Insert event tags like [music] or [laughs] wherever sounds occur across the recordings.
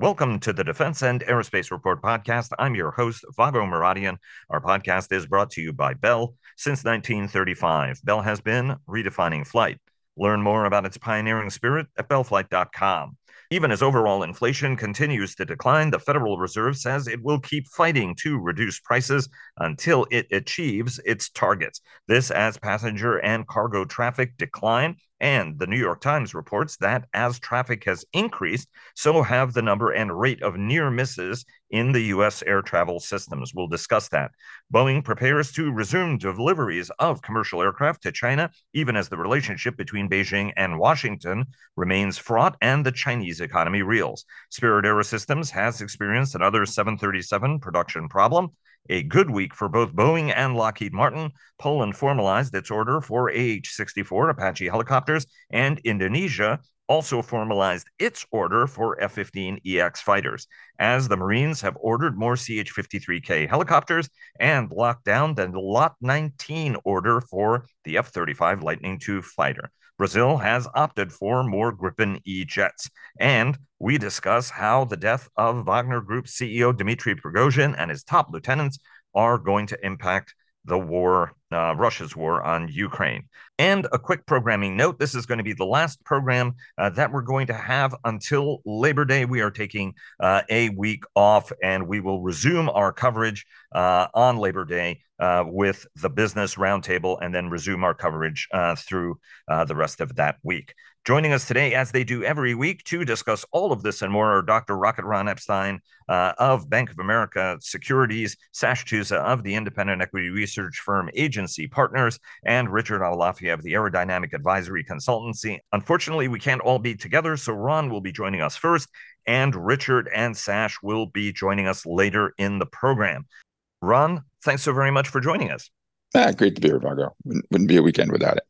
Welcome to the Defense and Aerospace Report podcast. I'm your host, Vago Muradian. Our podcast is brought to you by Bell. Since 1935, Bell has been redefining flight. Learn more about its pioneering spirit at bellflight.com. Even as overall inflation continues to decline, the Federal Reserve says it will keep fighting to reduce prices until it achieves its targets. This as passenger and cargo traffic decline and the New York Times reports that as traffic has increased, so have the number and rate of near misses in the U.S. air travel systems. We'll discuss that. Boeing prepares to resume deliveries of commercial aircraft to China, even as the relationship between Beijing and Washington remains fraught and the Chinese economy reels. Spirit AeroSystems has experienced another 737 production problem. A good week for both Boeing and Lockheed Martin. Poland formalized its order for AH 64 Apache helicopters, and Indonesia also formalized its order for F 15EX fighters, as the Marines have ordered more CH 53K helicopters and locked down the Lot 19 order for the F 35 Lightning II fighter. Brazil has opted for more Gripen E jets. And we discuss how the death of Wagner Group CEO Dmitry Prigozhin and his top lieutenants are going to impact the war, uh, Russia's war on Ukraine. And a quick programming note this is going to be the last program uh, that we're going to have until Labor Day. We are taking uh, a week off and we will resume our coverage uh, on Labor Day uh, with the Business Roundtable and then resume our coverage uh, through the rest of that week. Joining us today, as they do every week, to discuss all of this and more are Dr. Rocket Ron Epstein uh, of Bank of America Securities, Sash Tusa of the independent equity research firm Agency Partners, and Richard Aboulafia of the Aerodynamic Advisory Consultancy. Unfortunately, we can't all be together, so Ron will be joining us first, and Richard and Sash will be joining us later in the program. Ron, thanks so very much for joining us. Ah, great to be here, Vago. Wouldn't be a weekend without it.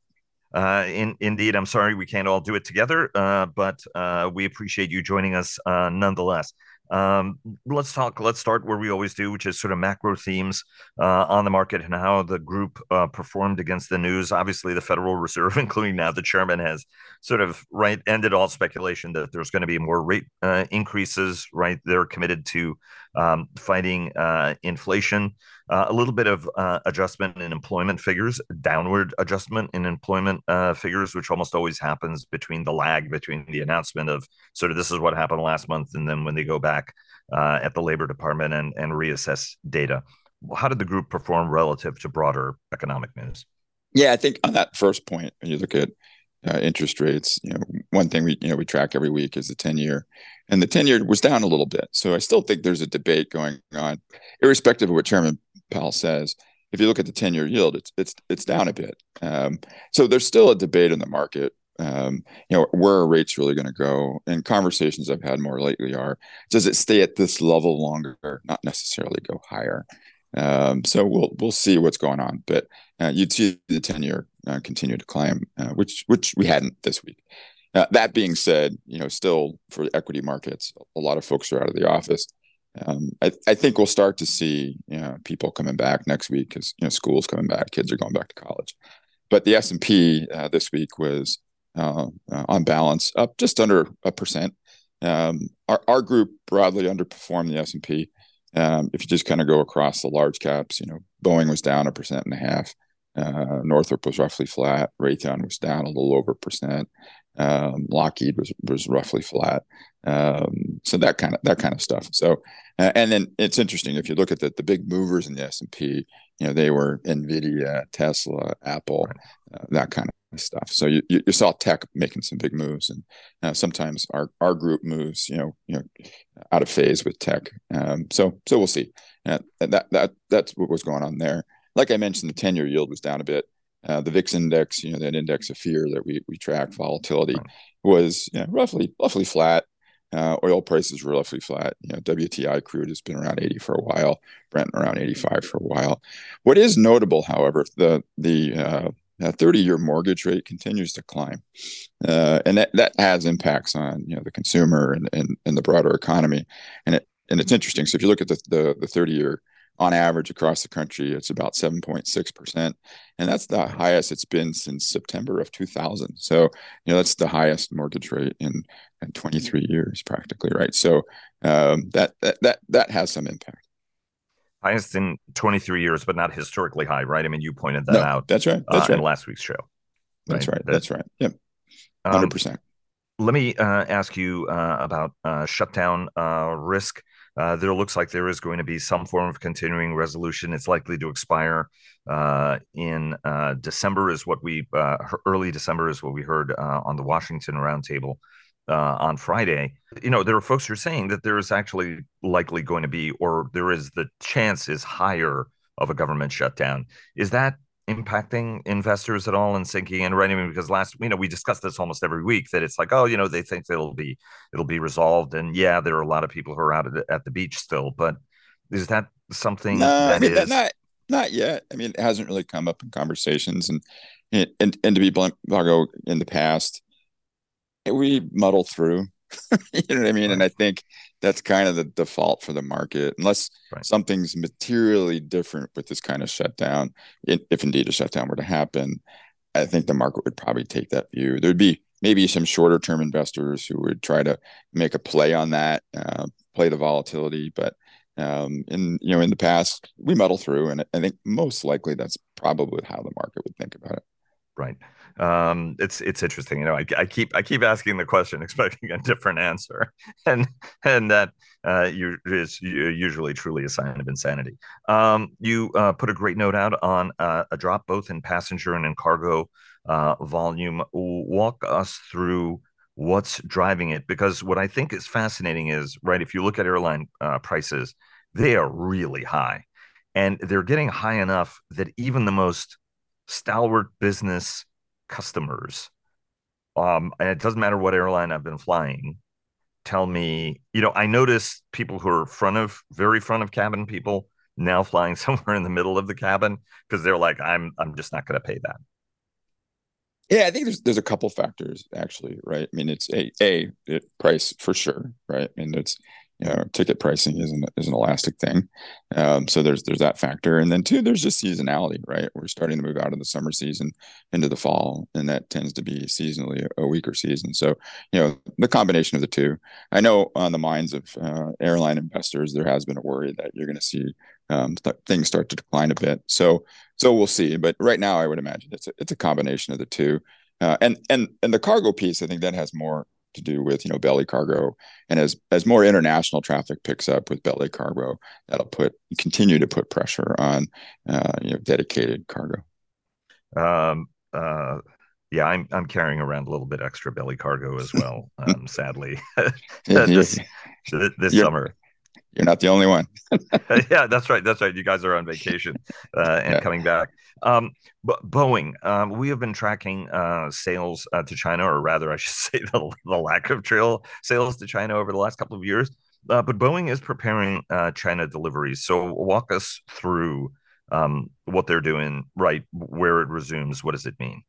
Uh, in, indeed, I'm sorry we can't all do it together, uh, but uh, we appreciate you joining us uh, nonetheless. Um, let's talk. Let's start where we always do, which is sort of macro themes uh, on the market and how the group uh, performed against the news. Obviously, the Federal Reserve, [laughs] including now the chairman, has sort of right ended all speculation that there's going to be more rate increases. Right, they're committed to um, fighting uh, inflation. Uh, a little bit of uh, adjustment in employment figures, downward adjustment in employment uh, figures, which almost always happens between the lag between the announcement of sort of this is what happened last month, and then when they go back uh, at the Labor Department and, and reassess data. How did the group perform relative to broader economic news? Yeah, I think on that first point, when you look at uh, interest rates. You know, one thing we you know we track every week is the ten year, and the ten year was down a little bit. So I still think there's a debate going on, irrespective of what Chairman Powell says, if you look at the 10 year yield, it's it's it's down a bit. Um, so there's still a debate in the market. Um, you know, where are rates really going to go? And conversations I've had more lately are, does it stay at this level longer, not necessarily go higher? Um, so we'll we'll see what's going on. But uh, you'd see the 10 year uh, continue to climb, uh, which which we hadn't this week. Uh, that being said, you know, still for equity markets, a lot of folks are out of the office um, I, I, think we'll start to see you know, people coming back next week because you know schools coming back, kids are going back to college. But the S and P uh, this week was uh, on balance up just under a percent. Um, our, our group broadly underperformed the S and P. Um, if you just kind of go across the large caps, you know, Boeing was down a percent and a half. Uh, Northrop was roughly flat. Raytheon was down a little over percent. Um, Lockheed was was roughly flat. Um, so that kind of that kind of stuff. So, uh, and then it's interesting if you look at the the big movers in the S and P. You know, they were Nvidia, Tesla, Apple, uh, that kind of stuff. So you, you saw tech making some big moves, and uh, sometimes our our group moves, you know, you know, out of phase with tech. Um, so so we'll see. Uh, that that that's what was going on there. Like I mentioned, the ten year yield was down a bit. Uh, the VIX index, you know, that index of fear that we we track volatility, was you know, roughly roughly flat. Uh, oil prices were roughly flat. You know, WTI crude has been around 80 for a while, Brent around 85 for a while. What is notable, however, the the uh, 30-year mortgage rate continues to climb, uh, and that, that has impacts on you know the consumer and, and, and the broader economy. And it and it's interesting. So if you look at the the, the 30-year on average across the country, it's about 7.6%. And that's the highest it's been since September of 2000. So, you know, that's the highest mortgage rate in, in 23 years, practically, right? So um, that, that, that, that has some impact. Highest in 23 years, but not historically high, right? I mean, you pointed that no, out. That's right. That's uh, right. In last week's show. That's right. right. That, that's right. Yep. 100%. Um, let me uh, ask you uh, about uh, shutdown uh, risk. Uh, there looks like there is going to be some form of continuing resolution. It's likely to expire uh, in December, is what we early December is what we heard on the Washington Roundtable on Friday. You know, there are folks who are saying that there is actually likely going to be, or there is the chance is higher of a government shutdown. Is that impacting investors at all and sinking in right? I mean, because last you know we discuss this almost every week that it's like oh you know they think it'll be it'll be resolved and yeah there are a lot of people who are out at the, at the beach still but is that something no, that I mean, is... not not yet I mean it hasn't really come up in conversations and and and to be blunt Vago in the past we muddle through [laughs] you know what I mean right. and I think that's kind of the default for the market unless right. something's materially different with this kind of shutdown if indeed a shutdown were to happen i think the market would probably take that view. There'd be maybe some shorter term investors who would try to make a play on that uh, play the volatility but um, in you know in the past we muddle through and i think most likely that's probably how the market would think about it. Right um, it's it's interesting. You know, I, I keep I keep asking the question, [laughs] expecting a different answer, and and that uh, you, is usually truly a sign of insanity. Um, you uh, put a great note out on uh, a drop both in passenger and in cargo uh, volume. Walk us through what's driving it, because what I think is fascinating is right. If you look at airline uh, prices, they are really high, and they're getting high enough that even the most stalwart business customers, um, and it doesn't matter what airline I've been flying, tell me, you know, I notice people who are front of very front of cabin people now flying [laughs] somewhere in the middle of the cabin because they're like, I'm I'm just not going to pay that. Yeah, I think there's there's a couple factors actually, right? I mean, it's a a it, price for sure, right? I mean, it's you know, ticket pricing is an is an elastic thing. Um, so there's there's that factor, and then two, there's just seasonality, right? We're starting to move out of the summer season into the fall, and that tends to be seasonally a weaker season. So you know, the combination of the two. I know on the minds of uh, airline investors, there has been a worry that you're going to see um, th- things start to decline a bit. So so we'll see. But right now, I would imagine it's a, it's a combination of the two. Uh, and and and the cargo piece, I think that has more to do with you know belly cargo. And as as more international traffic picks up with belly cargo that'll put continue to put pressure on uh, you know dedicated cargo. Um uh yeah i'm i'm carrying around a little bit extra belly cargo as well [laughs] um sadly [laughs] this, this summer you're not the only one. [laughs] [laughs] yeah, that's right. That's right. You guys are on vacation uh, and yeah. coming back. Um, but Boeing, um, we have been tracking uh, sales uh, to China, or rather, I should [laughs] say, the, the lack of trail sales to China over the last couple of years. Uh, but Boeing is preparing uh, China deliveries. So walk us through um, what they're doing, right? Where it resumes. What does it mean?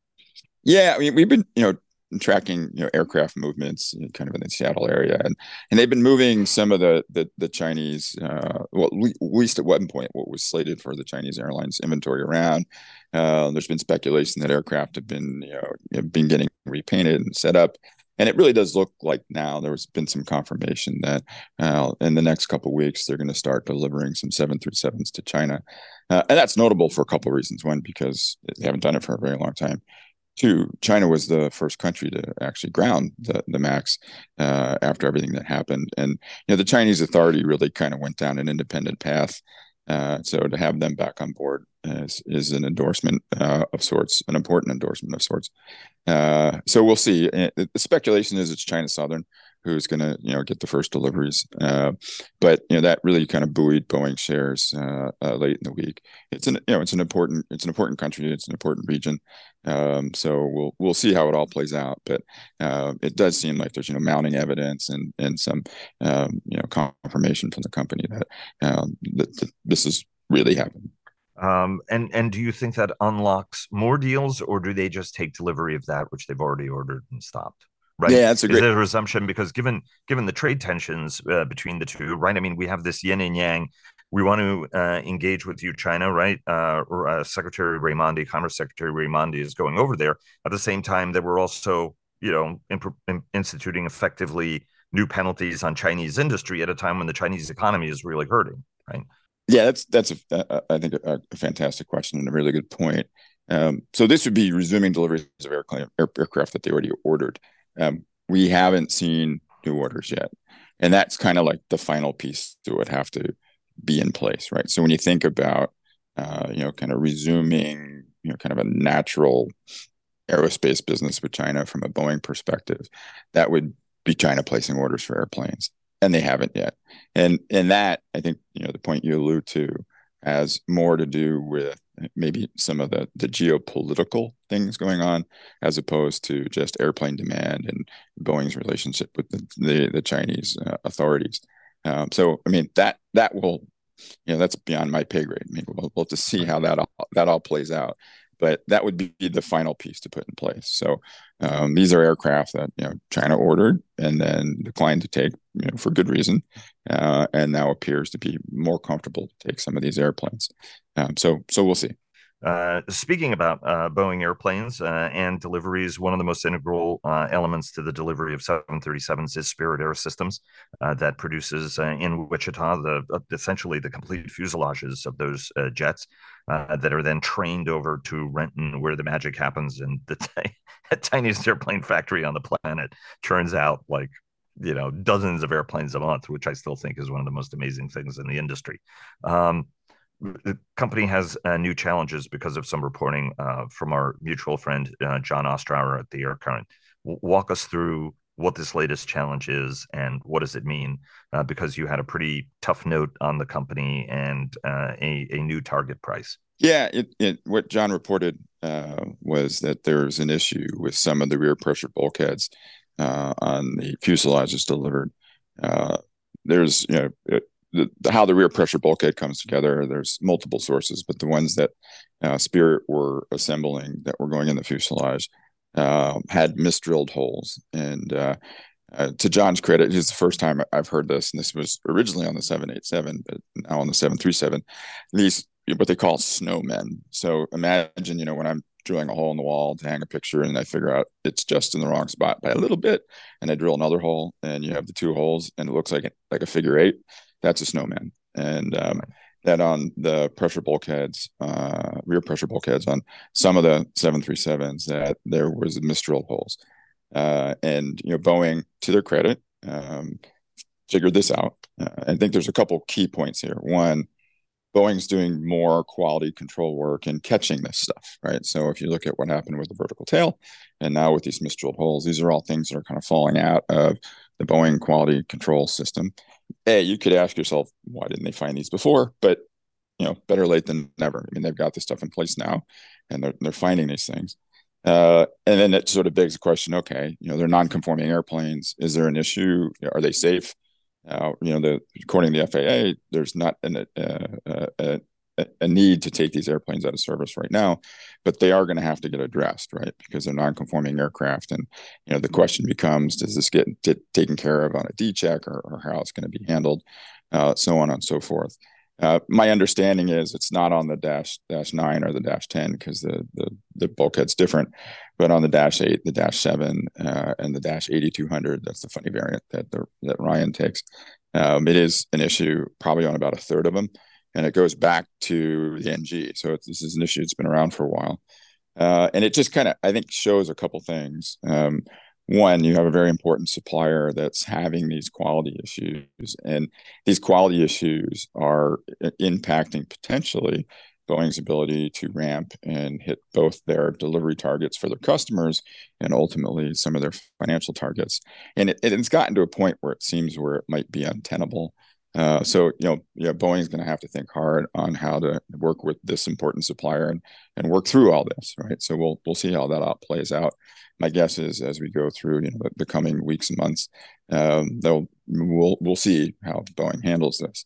Yeah, I mean, we've been, you know, tracking you know aircraft movements kind of in the Seattle area. And and they've been moving some of the the, the Chinese uh, well at least at one point what was slated for the Chinese airlines inventory around. Uh, there's been speculation that aircraft have been you know been getting repainted and set up. And it really does look like now there's been some confirmation that uh, in the next couple weeks they're going to start delivering some 737s to China. Uh, and that's notable for a couple of reasons. One because they haven't done it for a very long time China was the first country to actually ground the, the MAX uh, after everything that happened. And, you know, the Chinese authority really kind of went down an independent path. Uh, so to have them back on board is, is an endorsement uh, of sorts, an important endorsement of sorts. Uh, so we'll see. The speculation is it's China Southern who's going to you know get the first deliveries. Uh, but you know that really kind of buoyed Boeing shares uh, uh, late in the week. It's an you know it's an important it's an important country. It's an important region. Um, so we'll we'll see how it all plays out. But uh, it does seem like there's you know mounting evidence and and some um, you know confirmation from the company that, um, that, that this is really happening. Um, and and do you think that unlocks more deals, or do they just take delivery of that which they've already ordered and stopped? right? Yeah, that's a great Is a resumption because given given the trade tensions uh, between the two, right? I mean, we have this yin and yang we want to uh, engage with you, China, right? Uh, uh, Secretary Raimondo, Commerce Secretary Raimondo is going over there at the same time that we're also, you know, in, instituting effectively new penalties on Chinese industry at a time when the Chinese economy is really hurting, right? Yeah, that's that's a, I think a, a fantastic question and a really good point. Um, so this would be resuming deliveries of aircraft, aircraft that they already ordered. Um, we haven't seen new orders yet, and that's kind of like the final piece that would have to be in place, right? So when you think about, uh, you know, kind of resuming, you know, kind of a natural aerospace business with China from a Boeing perspective, that would be China placing orders for airplanes, and they haven't yet. And and that I think you know the point you allude to has more to do with maybe some of the the geopolitical things going on as opposed to just airplane demand and Boeing's relationship with the the, the Chinese uh, authorities. Um, so I mean that that will you know that's beyond my pay grade. I mean we'll, we'll have to see how that all, that all plays out but that would be the final piece to put in place. So um, these are aircraft that you know China ordered and then declined to take, you know, for good reason, uh, and now appears to be more comfortable to take some of these airplanes. Um, so so we'll see. Uh, speaking about uh, Boeing airplanes uh, and deliveries, one of the most integral uh, elements to the delivery of 737s is Spirit AeroSystems, uh, that produces in Wichita the essentially the complete fuselages of those jets that are then trained over to Renton, where the magic happens, and the [laughs] t- tiniest airplane factory on the planet turns out like you know dozens of airplanes a month, which I still think is one of the most amazing things in the industry. Um, the company has uh, new challenges because of some reporting uh, from our mutual friend uh, John Ostrower at the Air Current. W- walk us through what this latest challenge is and what does it mean? Uh, because you had a pretty tough note on the company and uh, a, a new target price. Yeah, it, it, what John reported uh, was that there's an issue with some of the rear pressure bulkheads on the fuselages delivered. there's you know it, the, how the rear pressure bulkhead comes together. There's multiple sources, but the ones that uh, Spirit were assembling that were going in the fuselage uh, had misdrilled holes. And uh, uh to John's credit, it's the first time I've heard this, and this was originally on the 787, but now on the 737. These what they call snowmen. So imagine, you know, when I'm drilling a hole in the wall to hang a picture and I figure out it's just in the wrong spot by a little bit and I drill another hole and you have the two holes and it looks like like a figure eight that's a snowman. And um, that on the pressure bulkheads, uh, rear pressure bulkheads on some of the 737s, that there was misdrilled holes. Uh, and, you know, Boeing, to their credit, um, figured this out. Uh, I think there's a couple key points here. One, Boeing's doing more quality control work and catching this stuff, right? So if you look at what happened with the vertical tail and now with these misdrilled holes, these are all things that are kind of falling out of the Boeing quality control system a you could ask yourself why didn't they find these before? But you know better late than never. I mean they've got this stuff in place now and they're, they're finding these things. Uh, and then it sort of begs the question okay you know they're non-conforming airplanes. Is there an issue? Are they safe? Uh, you know the according to the faa there's not an, uh, uh a need to take these airplanes out of service right now, but they are going to have to get addressed, right? Because they're non-conforming aircraft, and you know the question becomes: Does this get t- taken care of on a D check, or, or how it's going to be handled, uh, so on and so forth. Uh, my understanding is it's not on the dash dash nine or the dash ten because the, the the bulkhead's different, but on the dash eight, the dash seven, uh, and the dash eighty two hundred. That's the funny variant that the, that Ryan takes. Um, it is an issue probably on about a third of them and it goes back to the NG. So this is an issue that's been around for a while, uh, and it just kind of I think shows a couple things. Um, one, you have a very important supplier that's having these quality issues, and these quality issues are impacting potentially Boeing's ability to ramp and hit both their delivery targets for their customers and ultimately some of their financial targets. And it, it's gotten to a point where it seems where it might be untenable uh, so you know, yeah, Boeing's going to have to think hard on how to work with this important supplier and and work through all this, right? So we'll we'll see how that all plays out. My guess is as we go through you know the, the coming weeks and months, um, they'll we'll we'll see how Boeing handles this.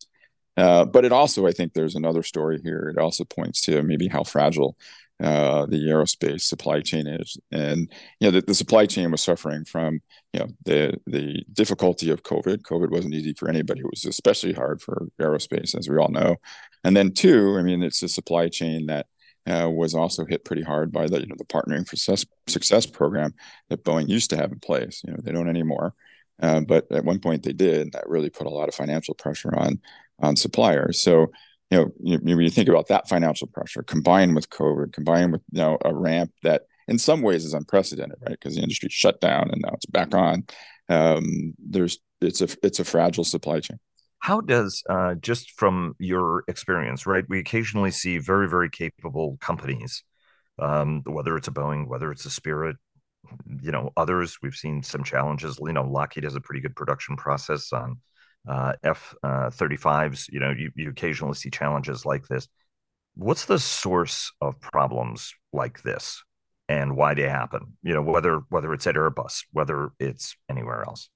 Uh, but it also, I think, there's another story here. It also points to maybe how fragile uh, the aerospace supply chain is. And you know, the, the, supply chain was suffering from you know the the difficulty of COVID. COVID wasn't easy for anybody. It was especially hard for aerospace, as we all know. And then two, I mean, it's a supply chain that uh, was also hit pretty hard by the you know the partnering for success, success program that Boeing used to have in place. You know, they don't anymore. Uh, but at one point they did. And that really put a lot of financial pressure on on suppliers. So you know, you, when you think about that financial pressure combined with COVID, combined with you know a ramp that in some ways is unprecedented, right? Because the industry shut down and now it's back on. Um, there's it's a it's a fragile supply chain. How does uh, just from your experience, right? We occasionally see very very capable companies, um, whether it's a Boeing, whether it's a Spirit, you know, others. We've seen some challenges. You know, Lockheed has a pretty good production process on uh, F uh, 35s, you know, you, you occasionally see challenges like this. What's the source of problems like this and why they happen? You know, whether whether it's at Airbus, whether it's anywhere else.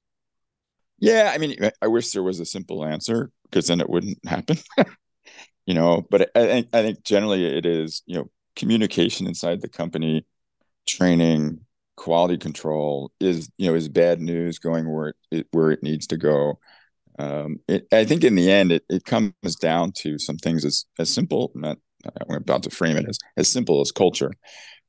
Yeah, I mean, I wish there was a simple answer because then it wouldn't happen. [laughs] you know, but I think I think generally it is, you know, communication inside the company, training, quality control is, you know, is bad news going where it where it needs to go um, it, I think in the end, it, it comes down to some things as as simple. Not I'm about to frame it as as simple as culture,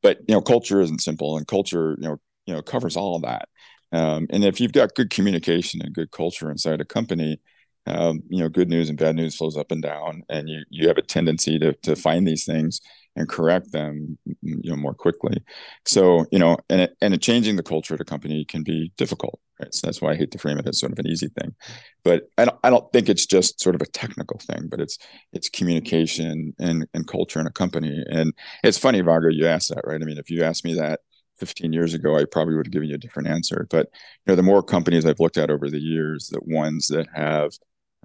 but you know, culture isn't simple, and culture you know you know covers all of that. Um, and if you've got good communication and good culture inside a company, um, you know, good news and bad news flows up and down, and you you have a tendency to to find these things and correct them, you know, more quickly. So you know, and it, and it, changing the culture at a company can be difficult. Right? So that's why I hate to frame it as sort of an easy thing, but I don't I don't think it's just sort of a technical thing, but it's it's communication and and culture in a company. And it's funny, Vago, you asked that, right? I mean, if you asked me that 15 years ago, I probably would have given you a different answer. But you know, the more companies I've looked at over the years, the ones that have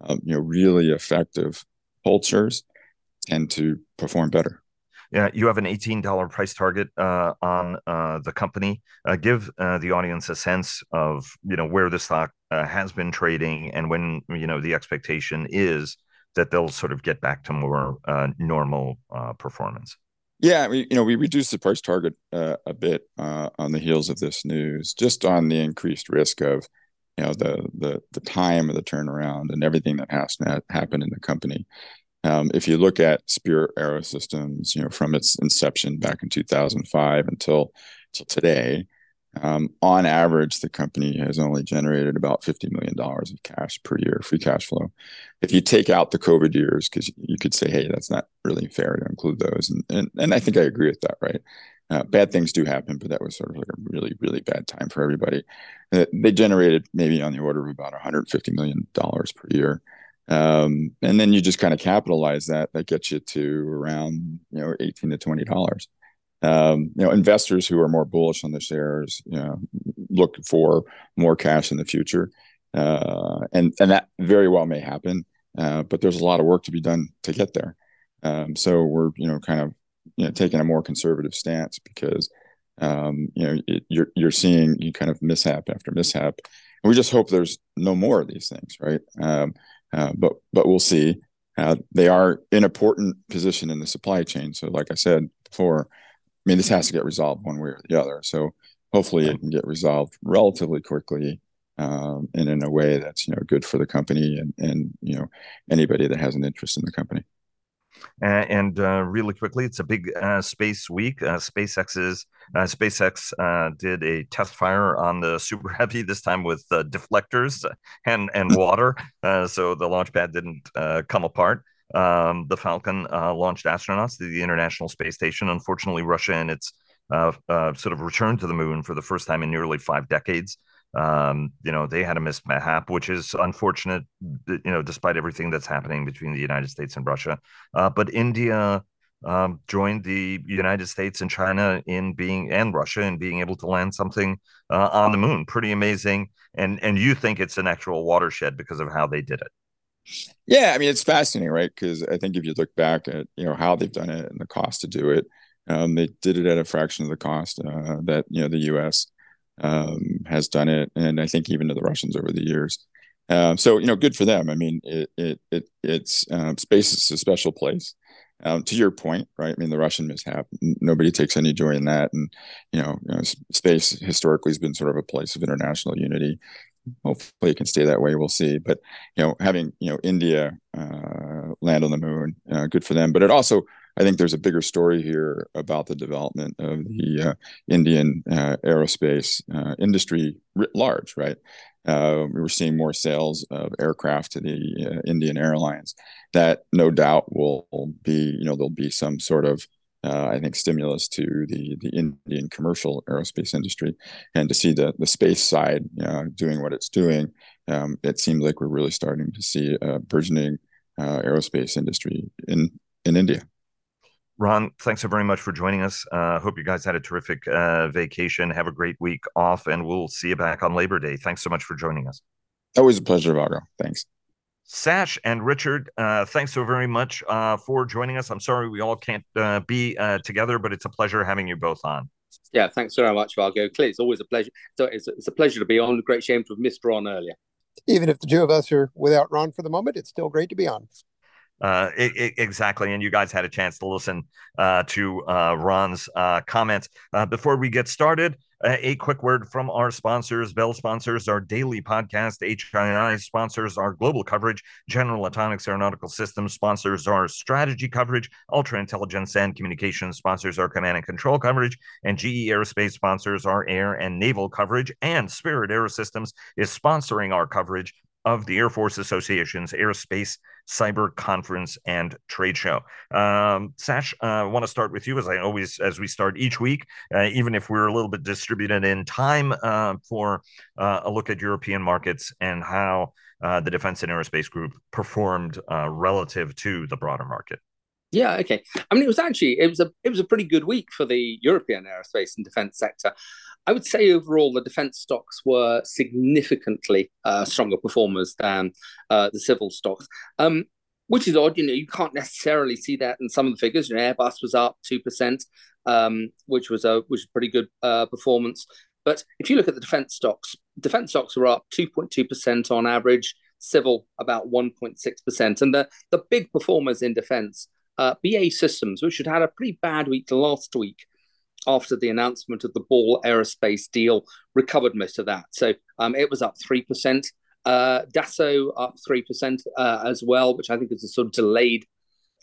um, you know really effective cultures tend to perform better. Yeah, you have an $18 price target uh, on uh, the company. Uh, give uh, the audience a sense of you know where the stock uh, has been trading and when you know the expectation is that they'll sort of get back to more uh, normal performance. Yeah, we you know we reduced the price target a bit on the heels of this news, just on the increased risk of you know the the the time of the turnaround and everything that has to happen in the company. Um, if you look at Spirit Aerosystems, you know from its inception back in 2005 until today, um, on average, the company has only generated about $50 million of cash per year, free cash flow. If you take out the COVID years, because you could say, hey, that's not really fair to include those. And, and, and I think I agree with that, right? Uh, bad things do happen, but that was sort of like a really, really bad time for everybody. Uh, they generated maybe on the order of about $150 million per year. Um, and then you just kind of capitalize that. That gets you to around, you know, 18 to $20. Um, you know, investors who are more bullish on the shares, you know, look for more cash in the future. Uh, and, and that very well may happen. Uh, but there's a lot of work to be done to get there. Um, so we're, you know, kind of you know taking a more conservative stance because um, you know it, you're you're seeing you kind of mishap after mishap, and we just hope there's no more of these things, right? Um, uh, but but we'll see. Uh, they are in an important position in the supply chain. So, like I said before, I mean this has to get resolved one way or the other. So hopefully it can get resolved relatively quickly um, and in a way that's you know good for the company and and you know anybody that has an interest in the company. Uh, and uh, really quickly, it's a big uh, space week. SpaceX's SpaceX did a test fire on the Super [laughs] Heavy this time with deflectors and and [laughs] water, so the launch pad didn't come apart. Um, the Falcon launched astronauts to the International Space Station. Unfortunately, Russia and its sort of returned to the moon for the first time in nearly five decades. Um, you know, they had a mishap, which is unfortunate, you know, despite everything that's happening between the United States and Russia. Uh, but India um, joined the United States and China in being and Russia in being able to land something uh, on the moon. Pretty amazing. And and you think it's an actual watershed because of how they did it. Yeah, I mean it's fascinating, right? Because I think if you look back at you know how they've done it and the cost to do it, um, they did it at a fraction of the cost uh, that you know the U.S um, has done it, and I think even to the Russians over the years. Um, so you know, good for them. I mean, it it, it it's um, space is a special place. Um, to your point, right? I mean, the Russian mishap, nobody takes any joy in that. And, you know, you know, space historically has been sort of a place of international unity. Hopefully it can stay that way. We'll see. But, you know, having, you know, India uh, land on the moon, uh, good for them. But it also, I think there's a bigger story here about the development of the uh, Indian uh, aerospace uh, industry writ large, right? Uh, we were seeing more sales of aircraft to the uh, Indian airlines. That no doubt will be, you know, there'll be some sort of, uh, I think, stimulus to the the Indian commercial aerospace industry, and to see the the space side doing what it's doing, um, it seems like we're really starting to see a burgeoning aerospace industry in in India. Ron, thanks so very much for joining us. Uh, hope you guys had a terrific uh, vacation. Have a great week off, and we'll see you back on Labor Day. Thanks so much for joining us. Always a pleasure, Vago. Thanks. Sash and Richard, uh, thanks so very much uh, for joining us. I'm sorry we all can't uh, be uh, together, but it's a pleasure having you both on. Yeah, thanks very much, Vago. Clearly, it's always a pleasure. So it's, it's a pleasure to be on. Great shame to have missed Ron earlier. Even if the two of us are without Ron for the moment, it's still great to be on. Uh, it, it, exactly. And you guys had a chance to listen uh, to uh, Ron's uh, comments. Uh, before we get started, uh, a quick word from our sponsors. Bell sponsors our daily podcast. HII sponsors our global coverage. General Atomics Aeronautical Systems sponsors our strategy coverage. Ultra Intelligence and Communications sponsors our command and control coverage. And GE Aerospace sponsors our air and naval coverage. And Spirit Aerosystems is sponsoring our coverage of the Air Force Association's Aerospace Cyber Conference and Trade Show. Um, Sash, uh, I want to start with you as I always, as we start each week, uh, even if we're a little bit distributed in time uh, for uh, a look at European markets and how uh, the Defense and Aerospace Group performed uh, relative to the broader market. Yeah, okay. I mean, it was actually it was a it was a pretty good week for the European aerospace and defence sector. I would say overall the defence stocks were significantly uh, stronger performers than uh, the civil stocks, um, which is odd. You know, you can't necessarily see that in some of the figures. You know, Airbus was up two percent, um, which was a which was a pretty good uh, performance. But if you look at the defence stocks, defence stocks were up two point two percent on average. Civil about one point six percent, and the the big performers in defence, uh, BAE Systems, which had had a pretty bad week last week after the announcement of the Ball Aerospace deal, recovered most of that. So um, it was up 3%. Uh, Dassault up 3% uh, as well, which I think is a sort of delayed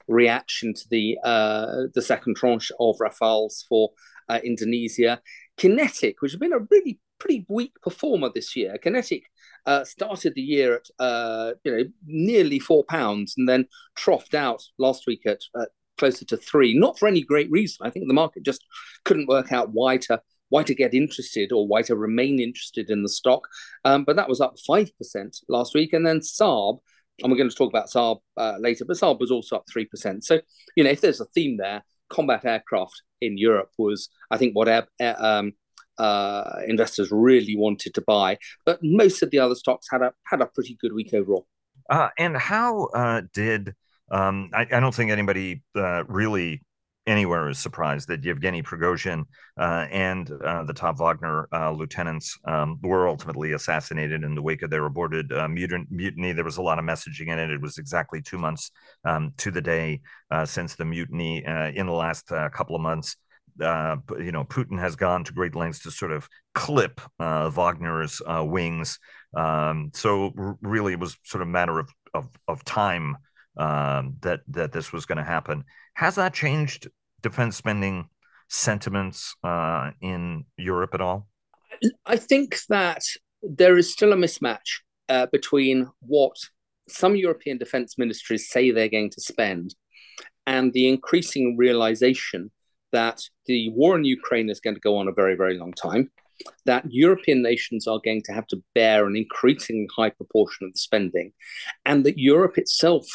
reaction to the uh, the second tranche of Rafales for uh, Indonesia. QinetiQ, which has been a really pretty weak performer this year. QinetiQ uh, started the year at uh, you know nearly four pounds and then troughed out last week at, at closer to three, not for any great reason. I think the market just couldn't work out why to why to get interested or why to remain interested in the stock. Um, but that was up five percent last week, and then Saab. And we're going to talk about Saab uh, later, but Saab was also up three percent. So you know, if there's a theme there, combat aircraft in Europe was, I think, what air, air, um, uh, investors really wanted to buy. But most of the other stocks had a had a pretty good week overall. Uh, and how uh, did um, I, I, don't think anybody uh, really anywhere is surprised that Yevgeny Prigozhin uh, and uh, the top Wagner uh, lieutenants um, were ultimately assassinated in the wake of their aborted uh, mutiny. There was a lot of messaging in it. It was exactly two months um, to the day uh, since the mutiny in the last couple of months. You know, Putin has gone to great lengths to sort of clip Wagner's wings. Um, so r- really, it was sort of matter of of, of time um, that that this was going to happen. Has that changed defense spending sentiments uh, in Europe at all? I think that there is still a mismatch uh, between what some European defense ministries say they're going to spend and the increasing realization that the war in Ukraine is going to go on a very, very long time, that European nations are going to have to bear an increasingly high proportion of the spending, and that Europe itself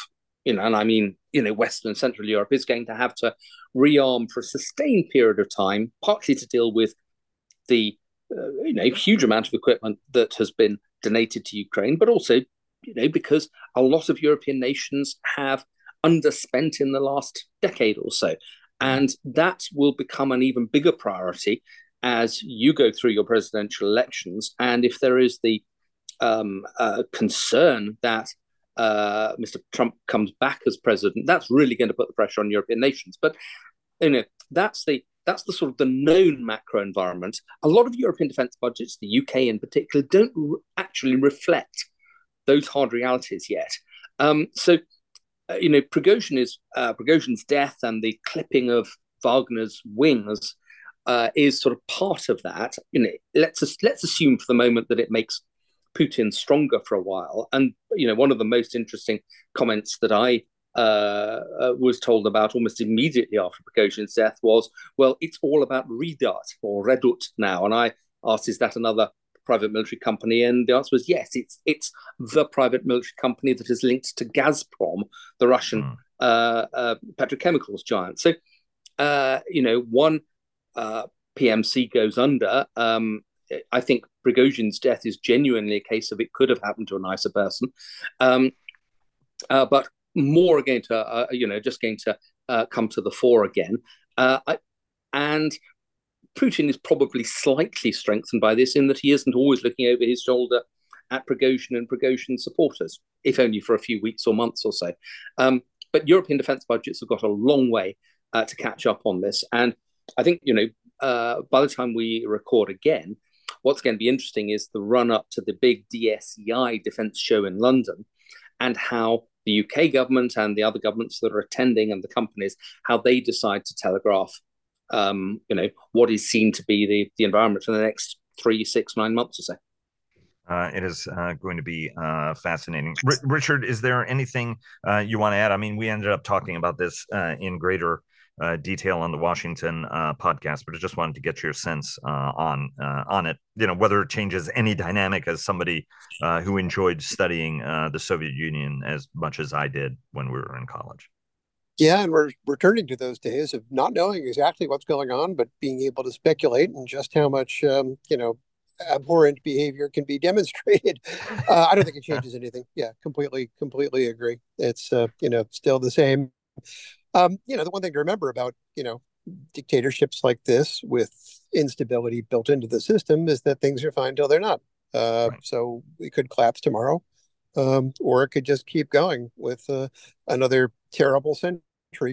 you know, and I mean, you know, Western and Central Europe is going to have to rearm for a sustained period of time, partly to deal with the uh, you know huge amount of equipment that has been donated to Ukraine, but also you know because a lot of European nations have underspent in the last decade or so, and that will become an even bigger priority as you go through your presidential elections. And if there is the um, uh, concern that uh, Mr. Trump comes back as president, that's really going to put the pressure on European nations. But you know, that's the that's the sort of the known macro environment. A lot of European defence budgets, the UK in particular, don't actually reflect those hard realities yet. Um, so, you know, Prigozhin is uh, Prigozhin's death and the clipping of Wagner's wings uh, is sort of part of that. You know, let's let's assume for the moment that it makes Putin stronger for a while. And you know, one of the most interesting comments that I uh, uh, was told about almost immediately after Prigozhin's death was, well, it's all about Redut or Redut now. And I asked, is that another private military company? And the answer was yes, it's it's the private military company that is linked to Gazprom, the Russian mm. uh, petrochemicals giant. So, uh, you know, one uh, PMC goes under. Um, I think Prigozhin's death is genuinely a case of it could have happened to a nicer person. Um, uh, but more are going to, uh, you know, just going to uh, come to the fore again. Uh, I, and Putin is probably slightly strengthened by this in that he isn't always looking over his shoulder at Prigozhin and Prigozhin supporters, if only for a few weeks or months or so. Um, but European defense budgets have got a long way uh, to catch up on this. And I think, you know, uh, by the time we record again, what's going to be interesting is the run up to the big DSEI defense show in London and how the UK government and the other governments that are attending and the companies, how they decide to telegraph, um, you know, what is seen to be the, the environment for the next three, six, nine months or so. Uh, it is uh, going to be uh, fascinating. R- Richard, is there anything uh, you want to add? I mean, we ended up talking about this uh, in greater uh, detail on the Washington uh, podcast, but I just wanted to get your sense uh, on on it. You know whether it changes any dynamic as somebody who enjoyed studying uh, the Soviet Union as much as I did when we were in college. Yeah, and we're returning to those days of not knowing exactly what's going on, but being able to speculate and just how much um, you know abhorrent behavior can be [laughs] demonstrated. I don't think it [laughs] changes anything. Yeah, completely, completely agree. It's you know still the same um, you know, the one thing to remember about, you know, dictatorships like this with instability built into the system is that things are fine till they're not. Uh, right. So we could collapse tomorrow, um, or it could just keep going with uh, another terrible century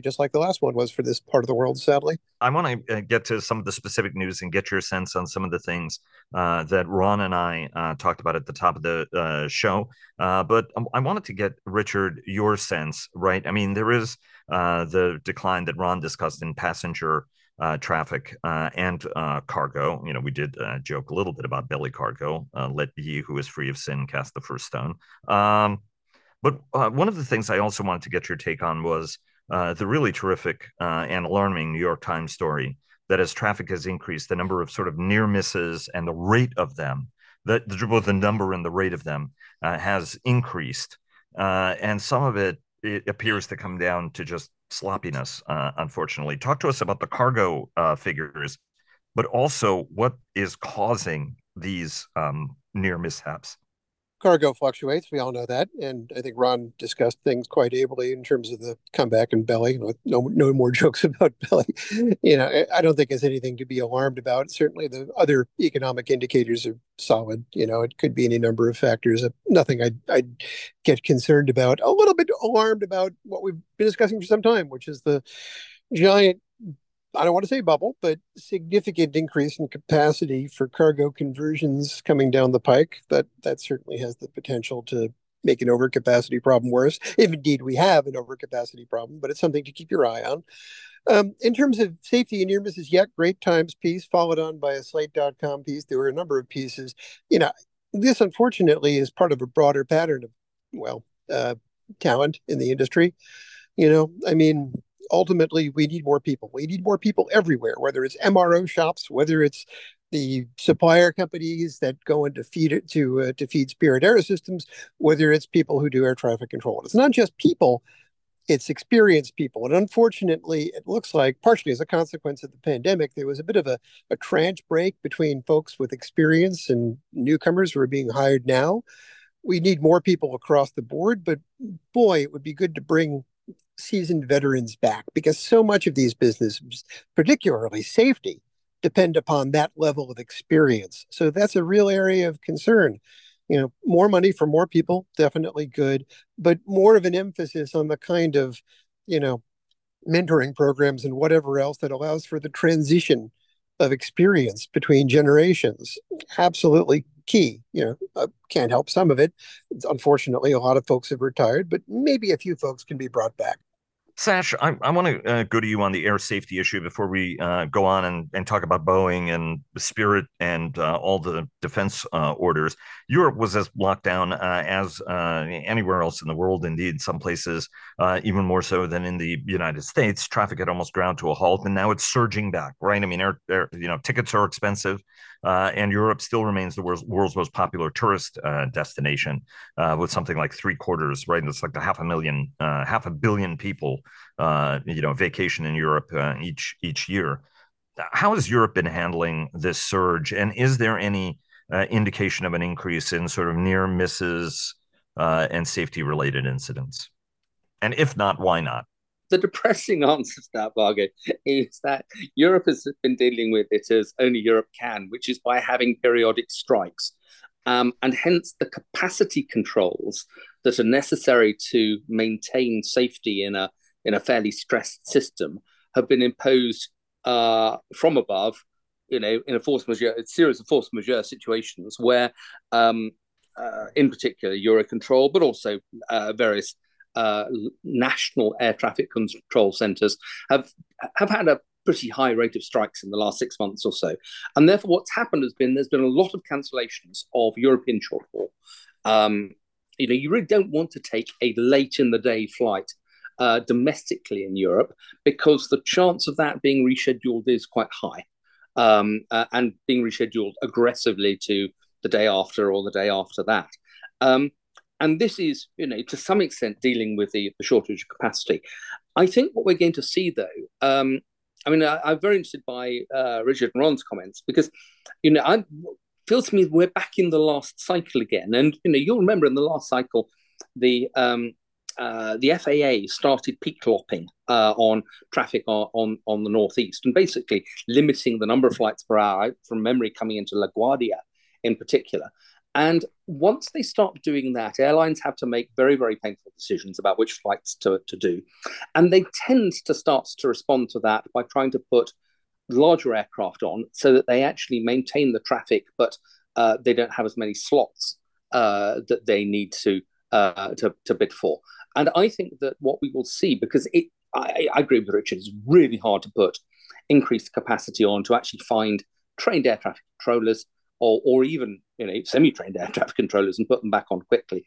just like the last one was for this part of the world, sadly. I want to uh, get to some of the specific news and get your sense on some of the things uh, that Ron and I uh, talked about at the top of the uh, show. Uh, but I wanted to get, Richard, your sense, right? I mean, there is uh, the decline that Ron discussed in passenger. traffic and cargo. You know, we did joke a little bit about belly cargo. let ye who is free of sin cast the first stone. Um, but one of the things I also wanted to get your take on was uh, the really terrific uh, and alarming New York Times story that as traffic has increased, the number of sort of near misses and the rate of them, the, the both the number and the rate of them uh, has increased. Uh, and some of it, it appears to come down to just sloppiness, uh, unfortunately. Talk to us about the cargo figures, but also what is causing these um, near mishaps cargo fluctuates. We all know that, and I think Ron discussed things quite ably in terms of the comeback in belly. No, no more [laughs] jokes about belly. You know, I don't think it's anything to be alarmed about. Certainly, the other economic indicators are solid. You know, it could be any number of factors. Uh, nothing I'd, I'd get concerned about. A little bit alarmed about what we've been discussing for some time, which is the giant I don't want to say bubble, but significant increase in capacity for cargo conversions coming down the pike. That that certainly has the potential to make an overcapacity problem worse, if indeed we have an overcapacity problem. But it's something to keep your eye on. Um, in terms of safety and near misses, yet great times piece followed on by a Slate.com piece. There were a number of pieces. You know, this unfortunately is part of a broader pattern of well, uh, talent in the industry. You know, I mean, ultimately we need more people. We need more people everywhere, whether it's MRO shops, whether it's the supplier companies that go into feed it to uh, to feed Spirit Aerosystems, whether it's people who do air traffic control. It's not just people; it's experienced people. And unfortunately, it looks like, partially as a consequence of the pandemic, there was a bit of a, a tranche break between folks with experience and newcomers who are being hired now. We need more people across the board, but boy, it would be good to bring seasoned veterans back because so much of these businesses, particularly safety, depend upon that level of experience. So that's a real area of concern. you know, more money for more people, definitely good, but more of an emphasis on the kind of, you know, mentoring programs and whatever else that allows for the transition of experience between generations. Absolutely key. You know, I can't help some of it. Unfortunately, a lot of folks have retired, but maybe a few folks can be brought back. Sash, I, I want to uh, go to you on the air safety issue before we uh, go on and, and talk about Boeing and Spirit and uh, all the defense uh, orders. Europe was as locked down uh, as uh, anywhere else in the world. Indeed, some places even more so than in the United States. Traffic had almost ground to a halt, and now it's surging back. Right? I mean, air, air, you know, tickets are expensive. And Europe still remains the world's, world's most popular tourist destination, with something like three quarters, right? And It's like the half a million, half a billion people, uh, you know, vacation in Europe uh, each each year. How has Europe been handling this surge, and is there any indication of an increase in sort of near misses and safety related incidents? And if not, why not? the depressing [laughs] answer to that, Vago, is that Europe has been dealing with it as only Europe can, which is by having periodic strikes. Um, and hence the capacity controls that are necessary to maintain safety in a in a fairly stressed system have been imposed uh, from above, you know, in a force majeure, a series of force majeure situations where, um, uh, in particular, Eurocontrol, but also uh, various uh, national air traffic control centres have have had a pretty high rate of strikes in the last six months or so, and therefore what's happened has been there's been a lot of cancellations of European short haul. Um, you know, you really don't want to take a late in the day flight uh, domestically in Europe because the chance of that being rescheduled is quite high, um, uh, and being rescheduled aggressively to the day after or the day after that. Um, and this is, you know, to some extent dealing with the, the shortage of capacity. I think what we're going to see, though, um, I mean, I, am very interested by uh, Richard and Ron's comments because, you know, I feels to me we're back in the last cycle again, and you know, you'll remember in the last cycle, the um, uh, the FAA started peak clopping uh, on traffic on, on, on the northeast and basically limiting the number of flights per hour from memory coming into LaGuardia in particular. And once they stop doing that, airlines have to make very, very painful decisions about which flights to, to do. And they tend to start to respond to that by trying to put larger aircraft on so that they actually maintain the traffic, but uh, they don't have as many slots uh, that they need to, uh, to, to bid for. And I think that what we will see, because it, I, I agree with Richard, it's really hard to put increased capacity on to actually find trained air traffic controllers or, or even you know semi-trained air [laughs] traffic controllers and put them back on quickly.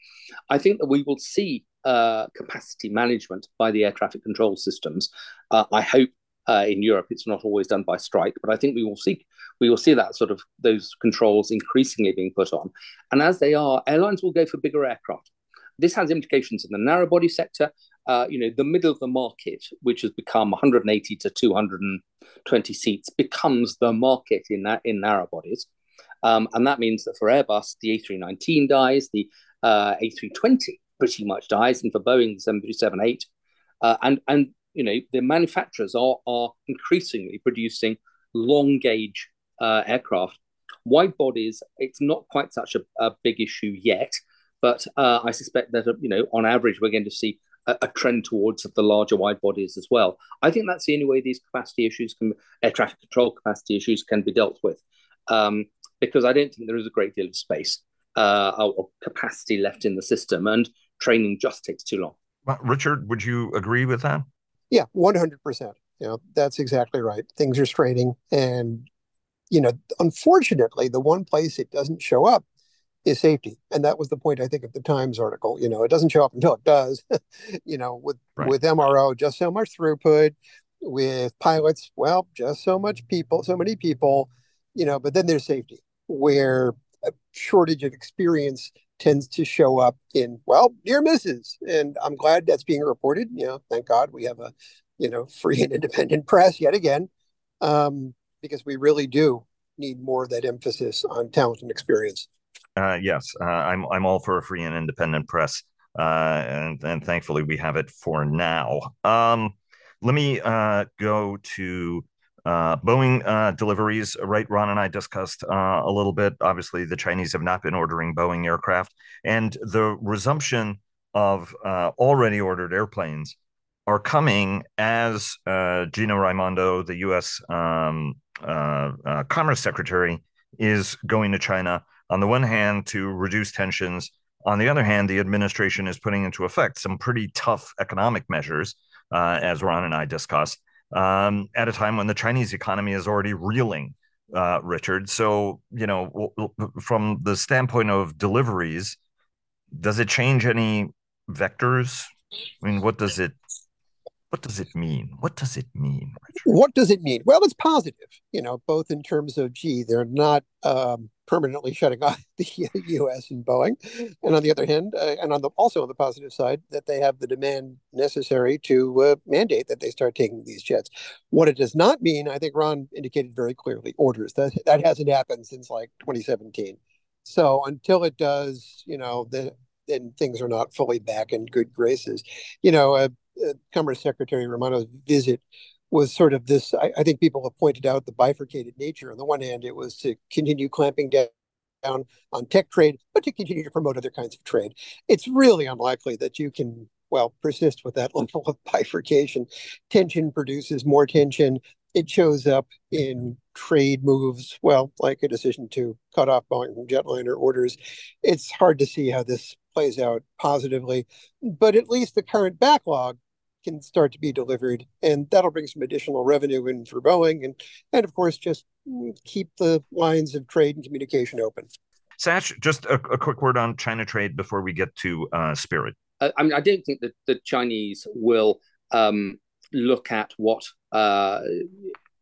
I think that we will see uh, capacity management by the air traffic control systems. Uh, I hope uh, in Europe it's not always done by strike, but I think we will see we will see that sort of those controls increasingly being put on. And as they are, airlines will go for bigger aircraft. This has implications in the narrow body sector. Uh, you know, the middle of the market, which has become 180 to 220 seats, becomes the market in that in narrow bodies. Um, and that means that for Airbus, the A319 dies, the uh, A320 pretty much dies, and for Boeing, the 737 8. Uh, and, and, you know, the manufacturers are, are increasingly producing long gauge uh, aircraft. Wide bodies, it's not quite such a, a big issue yet, but uh, I suspect that, you know, on average, we're going to see a, a, trend towards the larger wide bodies as well. I think that's the only way these capacity issues can, air traffic control capacity issues can be dealt with. Um, because I don't think there is a great deal of space uh, or capacity left in the system, and training just takes too long. Well, Richard, would you agree with that? Yeah, one hundred percent. You know, that's exactly right. Things are straining, and you know, unfortunately, the one place it doesn't show up is safety, and that was the point I think of the Times article. You know, it doesn't show up until it does. [laughs] you know, with right. with MRO, just so much throughput. With pilots, well, just so much people, so many people. You know, but then there's safety where a shortage of experience tends to show up in well near misses and i'm glad that's being reported you know thank god we have a you know free and independent press yet again um, because we really do need more of that emphasis on talent and experience uh, yes uh, i'm i'm all for a free and independent press uh, and and thankfully we have it for now um, let me uh, go to uh, Boeing uh, deliveries, right? Ron and I discussed a little bit. Obviously, the Chinese have not been ordering Boeing aircraft, and the resumption of already ordered airplanes are coming as Gina Raimondo, the U.S. Um, Commerce Secretary, is going to China. On the one hand, to reduce tensions. On the other hand, the administration is putting into effect some pretty tough economic measures, as Ron and I discussed um, at a time when the Chinese economy is already reeling, uh, Richard. So, you know, from the standpoint of deliveries, does it change any vectors? I mean, what does it what does it mean? What does it mean? What does it mean? Well, it's positive, you know, both in terms of, gee, they're not um, permanently shutting [laughs] off the U.S. and Boeing, and on the other hand, uh, and on the also on the positive side, that they have the demand necessary to uh, mandate that they start taking these jets. What it does not mean, I think Ron indicated very clearly, orders that that hasn't happened since like 2017. So until it does, you know, the, then things are not fully back in good graces. You know, uh, uh, Commerce Secretary Raimondo's visit was sort of this. I, I, think people have pointed out the bifurcated nature. On the one hand, it was to continue clamping down on tech trade, but to continue to promote other kinds of trade. It's really unlikely that you can, well, persist with that [laughs] level of bifurcation. Tension produces more tension. It shows up in trade moves, well, like a decision to cut off Boeing from jetliner orders. It's hard to see how this plays out positively, but at least the current backlog can start to be delivered, and that'll bring some additional revenue in for Boeing, and and of course just keep the lines of trade and communication open. Sash, just a, a quick word on China trade before we get to uh, Spirit. I, I mean, I don't think that the Chinese will um, look at what uh,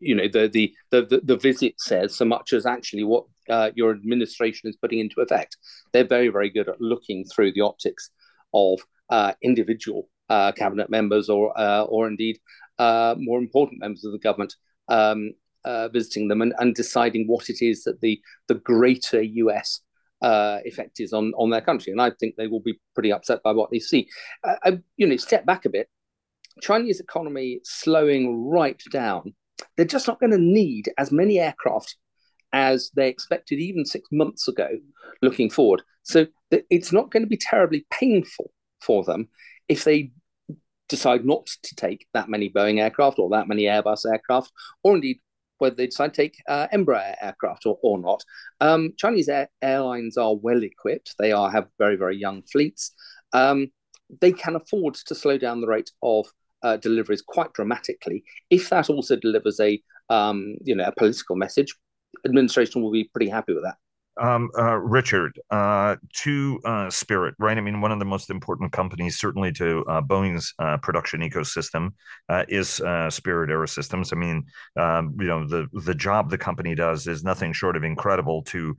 you know the, the the the visit says so much as actually what uh, your administration is putting into effect. They're very very good at looking through the optics of uh, individual uh, cabinet members or uh, or indeed uh, more important members of the government um, uh, visiting them and, and deciding what it is that the the greater US uh, effect is on on their country. And I think they will be pretty upset by what they see. I, you know, step back a bit. Chinese economy slowing right down. They're just not going to need as many aircraft as they expected even six months ago looking forward. So it's not going to be terribly painful for them if they decide not to take that many Boeing aircraft or that many Airbus aircraft, or indeed whether they decide to take uh, Embraer aircraft or, or not. Um, Chinese air, airlines are well equipped. They are have very very young fleets. Um, they can afford to slow down the rate of uh, deliveries quite dramatically. If that also delivers a um, you know a political message, administration will be pretty happy with that. Um, uh, Richard, uh, to uh, Spirit, right? I mean, one of the most important companies, certainly to uh, Boeing's uh, production ecosystem, uh, is Spirit AeroSystems. I mean, um, you know, the the job the company does is nothing short of incredible to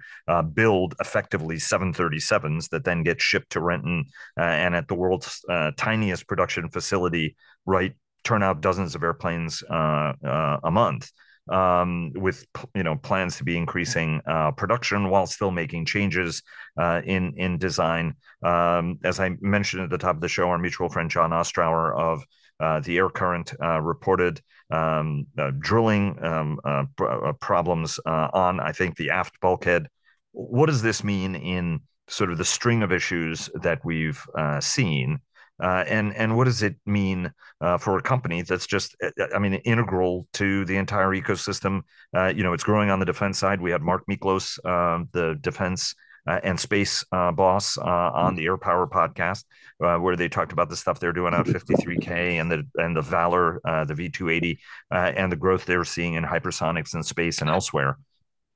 build effectively 737s that then get shipped to Renton and at the world's tiniest production facility, right? Turn out dozens of airplanes a month um, with you know plans to be increasing uh, production while still making changes uh, in in design. Um, as I mentioned at the top of the show, our mutual friend John Ostrower of uh, the Air Current uh, reported um, uh, drilling um, uh, pr- problems on I think the aft bulkhead. What does this mean in sort of the string of issues that we've seen? Uh, and and what does it mean uh, for a company that's just uh, uh, I mean integral to the entire ecosystem? Uh, you know, it's growing on the defense side. We had Mark Miklos, um, the defense uh, and space boss, on the Air Power podcast, where they talked about the stuff they're doing out 53K and the and the Valor, the V280, and the growth they're seeing in hypersonics in space and elsewhere.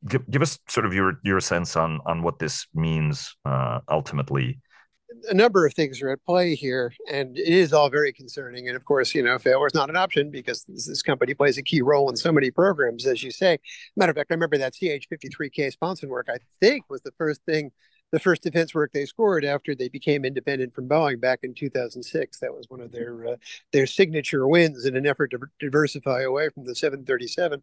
Give, give us sort of your your sense on on what this means ultimately a number of things are at play here, and it is all very concerning. And of course, you know, failure is not an option because this, this, company plays a key role in so many programs, as you say. Matter of fact, I remember that CH-53K sponson work. I think was the first thing, the first defense work they scored after they became independent from Boeing back in 2006. That was one of their uh, their signature wins in an effort to diversify away from the 737.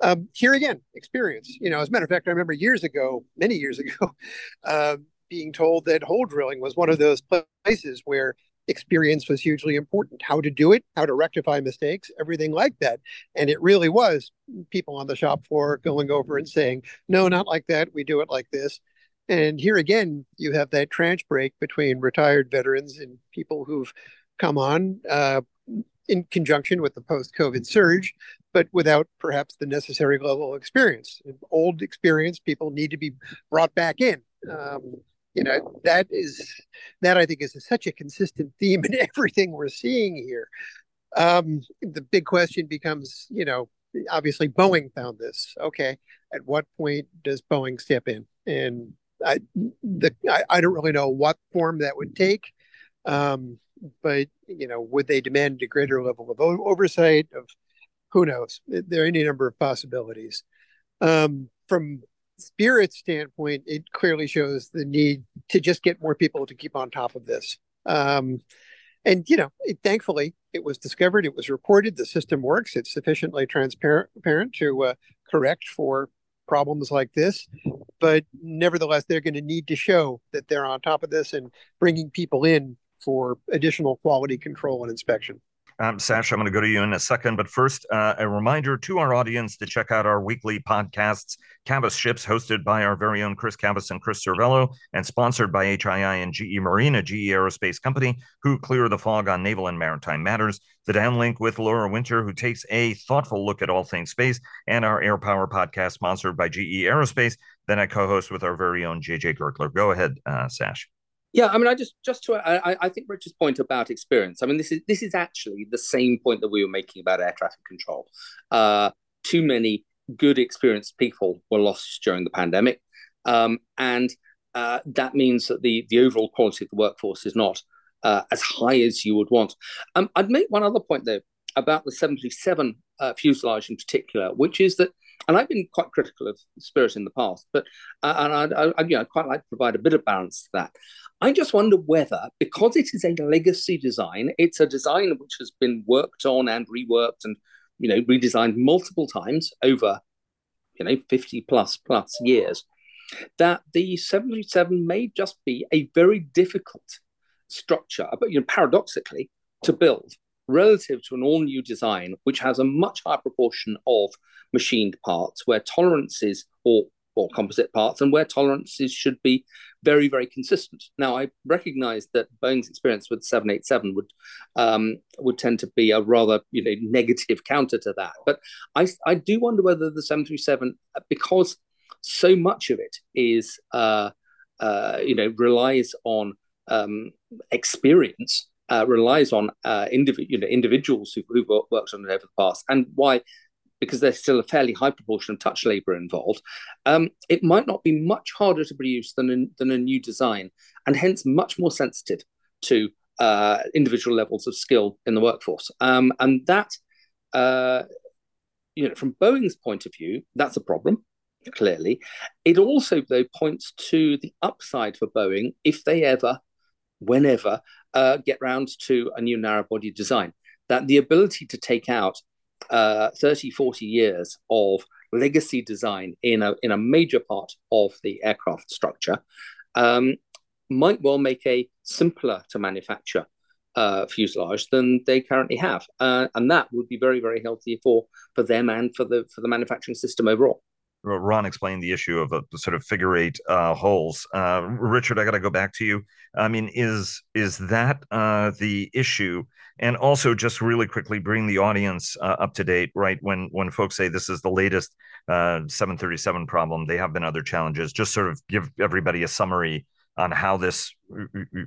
Um, here again, experience. You know, as a matter of fact, I remember years ago, many years ago. [laughs] Um, being told that hole drilling was one of those places where experience was hugely important. How to do it, how to rectify mistakes, everything like that. And it really was people on the shop floor going over and saying, no, not like that. We do it like this. And here again, you have that tranche break between retired veterans and people who've come on uh, in conjunction with the post COVID surge, but without perhaps the necessary level of experience. Old experience people need to be brought back in. Um, you know that is that I think is such a consistent theme in [laughs] everything we're seeing here. Um, the big question becomes, you know, obviously Boeing found this. Okay, at what point does Boeing step in? And I, the, I, I don't really know what form that would take. Um, but you know, would they demand a greater level of oversight? Of who knows? There are any number of possibilities. Um, from Spirit standpoint, it clearly shows the need to just get more people to keep on top of this. Um, and you know, it, thankfully, it was discovered, it was reported, the system works, it's sufficiently transparent to uh, correct for problems like this. But nevertheless, they're going to need to show that they're on top of this and bringing people in for additional quality control and inspection. Um, Sash, I'm going to go to you in a second, but first, uh, a reminder to our audience to check out our weekly podcasts, Cavas Ships, hosted by our very own Chris Cavas and Chris Servello, and sponsored by HII and GE Marine, a GE aerospace company who clear the fog on naval and maritime matters. The downlink with Laura Winter, who takes a thoughtful look at all things space, and our Air Power podcast, sponsored by GE Aerospace. Then I co-host with our very own JJ Gertler. Go ahead, uh, Sash. Yeah, I mean, I just just to I, I think Richard's point about experience. I mean, this is this is actually the same point that we were making about air traffic control. Uh, too many good experienced people were lost during the pandemic, um, and uh, that means that the the overall quality of the workforce is not uh, as high as you would want. Um, I'd make one other point though about the 77 uh, fuselage in particular, which is that and I've been quite critical of Spirit in the past, but uh, and I, I, I, you know, I'd quite like to provide a bit of balance to that. I just wonder whether, because it is a legacy design, it's a design which has been worked on and reworked and you know redesigned multiple times over you know 50 plus plus years, that the 737 may just be a very difficult structure, but you know paradoxically to build relative to an all new design, which has a much higher proportion of machined parts, where tolerances or or composite parts, and where tolerances should be very, very consistent. Now, I recognize that Boeing's experience with 787 would um, would tend to be a rather you know negative counter to that. But I I do wonder whether the 737, because so much of it is uh, uh, you know relies on um, experience uh, relies on uh, you know, individuals who've, who've, worked on it over the past, and why, because there's still a fairly high proportion of touch labor involved, um, it might not be much harder to produce than a, than a new design, and hence much more sensitive to uh, individual levels of skill in the workforce. Um, and that, uh, you know, from Boeing's point of view, that's a problem. Clearly, it also though points to the upside for Boeing if they ever whenever uh, get round to a new narrow body design. That the ability to take out uh, 30, 40 years of legacy design in a, in a major part of the aircraft structure um, might well make a simpler to manufacture uh, fuselage than they currently have. Uh, and that would be very, very healthy for, for them and for the, for the manufacturing system overall. Ron explained the issue of the, the sort of figure eight uh, holes. Uh, Richard, I got to go back to you. I mean, is is that uh, the issue? And also, just really quickly, bring the audience uh, up to date. Right when when folks say this is the latest uh, 737 problem, they have been other challenges. Just sort of give everybody a summary on how this,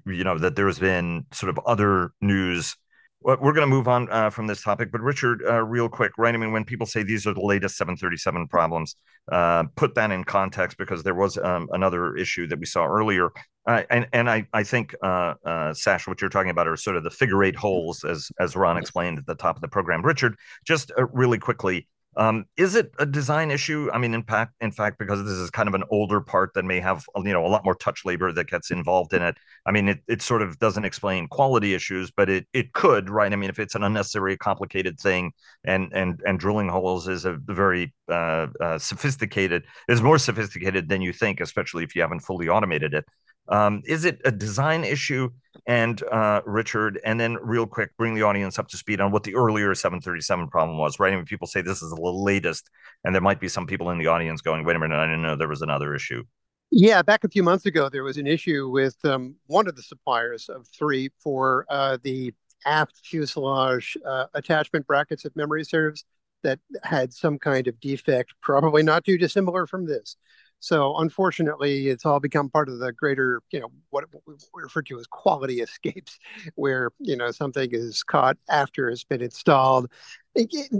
you know, that there's been sort of other news we're going to move on uh, from this topic, but Richard, uh, real quick, right? I mean, when people say these are the latest 737 problems, uh, put that in context because there was um, another issue that we saw earlier, and and I I think uh, uh, Sash, what you're talking about are sort of the figure eight holes, as as Ron explained at the top of the program. Richard, just uh, really quickly, um, is it a design issue? I mean, in fact, in fact, because this is kind of an older part that may have you know a lot more touch labor that gets involved in it. I mean, it, it sort of doesn't explain quality issues, but it it could, right? I mean, if it's an unnecessary, complicated thing, and and and drilling holes is a very uh, uh, sophisticated, is more sophisticated than you think, especially if you haven't fully automated it. Um, is it a design issue? And uh, Richard, and then real quick, bring the audience up to speed on what the earlier 737 problem was, right? I mean, people say this is the latest, and there might be some people in the audience going, wait a minute, I didn't know there was another issue. Yeah, back a few months ago, there was an issue with um, one of the suppliers of three for uh, the aft fuselage uh, attachment brackets, if memory serves, that had some kind of defect, probably not too dissimilar from this. So unfortunately, it's all become part of the greater, you know, what we refer to as quality [laughs] escapes, where you know something is caught after it's been installed.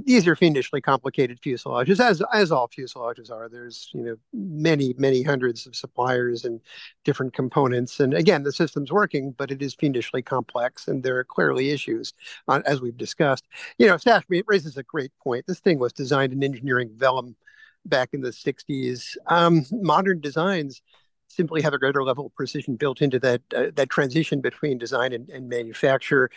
These are fiendishly complicated fuselages, as as all fuselages are. There's you know many many hundreds of suppliers and different components, and again, the system's working, but it is fiendishly complex, and there are clearly issues, on, as we've discussed. You know, Sash raises a great point. This thing was designed in engineering vellum back in the 60s. Um, modern designs simply have a greater level of precision built into that uh, that transition between design and, and manufacture.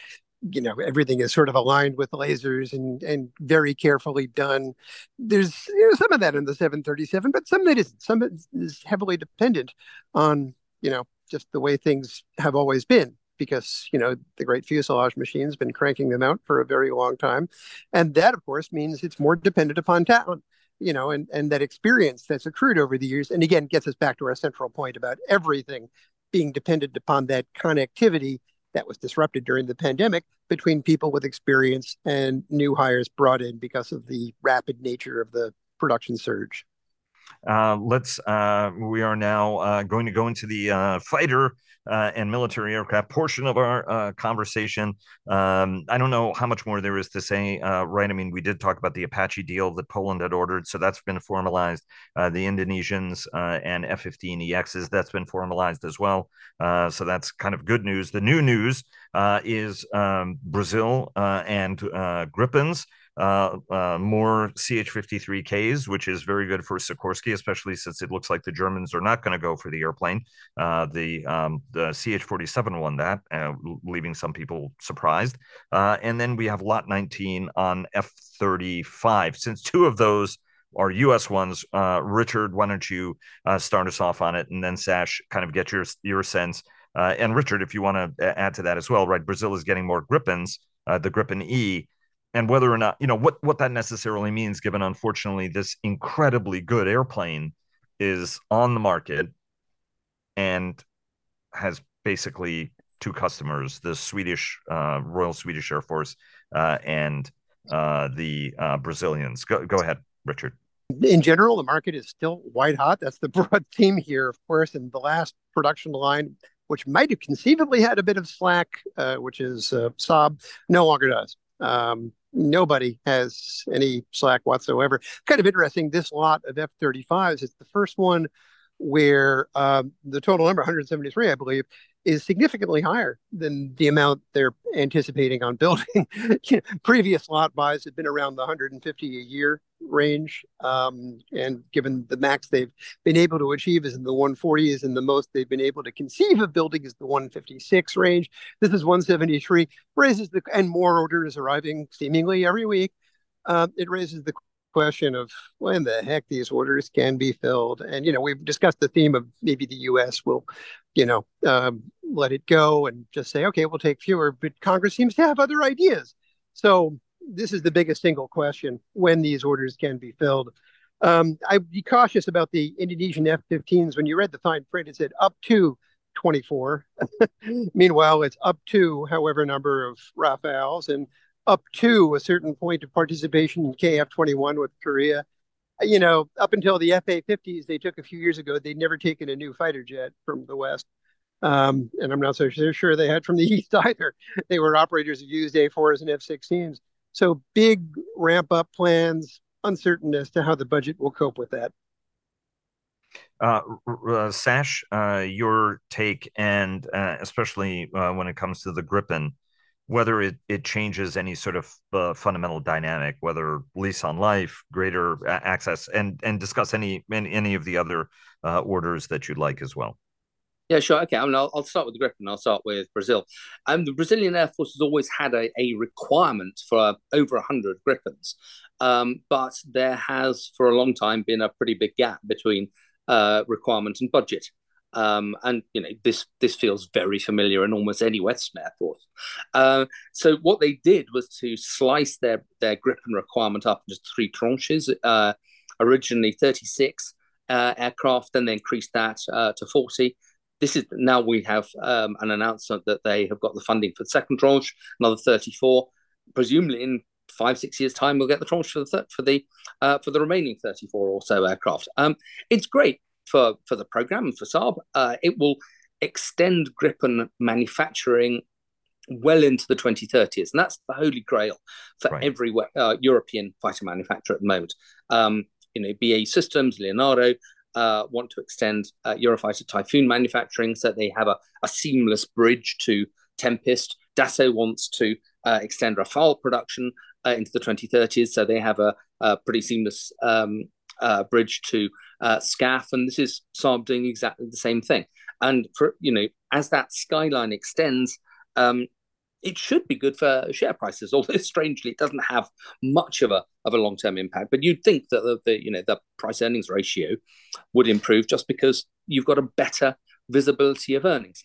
You know everything is sort of aligned with lasers and and very carefully done. There's you know, some of that in the 737 but some it isn't some is heavily dependent on you know just the way things have always been because you know the great fuselage machine's been cranking them out for a very long time. And that of course means it's more dependent upon talent you know, and, and that experience that's accrued over the years. And again, gets us back to our central point about everything being dependent upon that connectivity that was disrupted during the pandemic between people with experience and new hires brought in because of the rapid nature of the production surge. Uh, let's. Uh, we are now uh, going to go into the uh, fighter uh, and military aircraft portion of our uh, conversation. Um, I don't know how much more there is to say, right? I mean, we did talk about the Apache deal that Poland had ordered, so that's been formalized. the Indonesians and F-15 EXs that's been formalized as well. so that's kind of good news. The new news is um, Brazil and Gripens uh, uh, more CH-53Ks, which is very good for Sikorsky, especially since it looks like the Germans are not going to go for the airplane. Uh, the um, the CH-47 won that, uh, leaving some people surprised. Uh, and then we have Lot 19 on F-35. Since two of those are U.S. ones, uh, Richard, why don't you start us off on it, and then Sash, kind of get your your sense. and Richard, if you want to add to that as well, right? Brazil is getting more Gripens, the Gripen E and whether or not you know what what that necessarily means given unfortunately this incredibly good airplane is on the market and has basically two customers the swedish uh, royal swedish air force uh, and uh, the uh, brazilians. Go, go ahead richard. In general the market is still white hot. That's the [laughs] broad theme here of course and the last production line which might have conceivably had a bit of slack uh, which is uh, saab no longer does. Um, nobody has any slack whatsoever. Kind of interesting. This lot of F 35s is the first one where um, the total number, 173, I believe, is significantly higher than the amount they're anticipating on building. [laughs] previous lot buys have been around the 150 a year range, um, and given the max they've been able to achieve is in the 140s, and the most they've been able to conceive of building is the 156 range. This is 173, raises the and more orders arriving seemingly every week. Uh, it raises the question of when the heck these orders can be filled. And, you know, we've discussed the theme of maybe the U.S. will, you know, um, let it go and just say, okay, we'll take fewer. But Congress seems to have other ideas. So this is the biggest single question when these orders can be filled. Um, I'd be cautious about the Indonesian F 15s. When you read the fine print, it said up to 24. [laughs] Meanwhile, it's up to however number of Rafales. And up to a certain point of participation in KF-21 with Korea. You know, up until the FA-50s they took a few years ago, they'd never taken a new fighter jet from the West. Um, and I'm not so sure they had from the [laughs] East either. They were operators who used A4s and F-16s. So big ramp up plans, uncertain as to how the budget will cope with that. Uh, uh, Sash, uh, your take, and uh, especially uh, when it comes to the Gripen, whether it, it changes any sort of uh, fundamental dynamic, whether lease on life, greater access, and and discuss any any, of the other uh, orders that you'd like as well. Yeah, sure. Okay, I mean, I'll, I'll start with the Gripen. I'll start with Brazil. Um, the Brazilian Air Force has always had a, a requirement for over 100 Gripens, um, but there has, for a long time, been a pretty big gap between uh, requirement and budget. Um, and you know this this feels very familiar in almost any Western air force. Uh, so what they did was to slice their their Gripen requirement up into three tranches. Uh, originally 36 uh, aircraft, then they increased that uh, to 40. This is now we have um, an announcement that they have got the funding for the second tranche, another 34. Presumably in five six years time we'll get the tranche for the th- for the uh, for the remaining 34 or so aircraft. Um, it's great for for the program for Saab. Uh, it will extend Gripen manufacturing well into the 2030s, and that's the holy grail for right. every uh, European fighter manufacturer at the moment. Um, you know, BAE Systems, Leonardo. Uh, want to extend uh, Eurofighter Typhoon manufacturing so they have a, a seamless bridge to Tempest. Dassault wants to uh, extend Rafale production uh, into the 2030s, so they have a, a pretty seamless um, uh, bridge to uh, SCAF, and this is Saab doing exactly the same thing. And for you know, as that skyline extends, um, it should be good for share prices. [laughs] Although strangely, it doesn't have much of a of a long term impact. But you'd think that the, the you know the price earnings ratio would improve just because you've got a better visibility of earnings.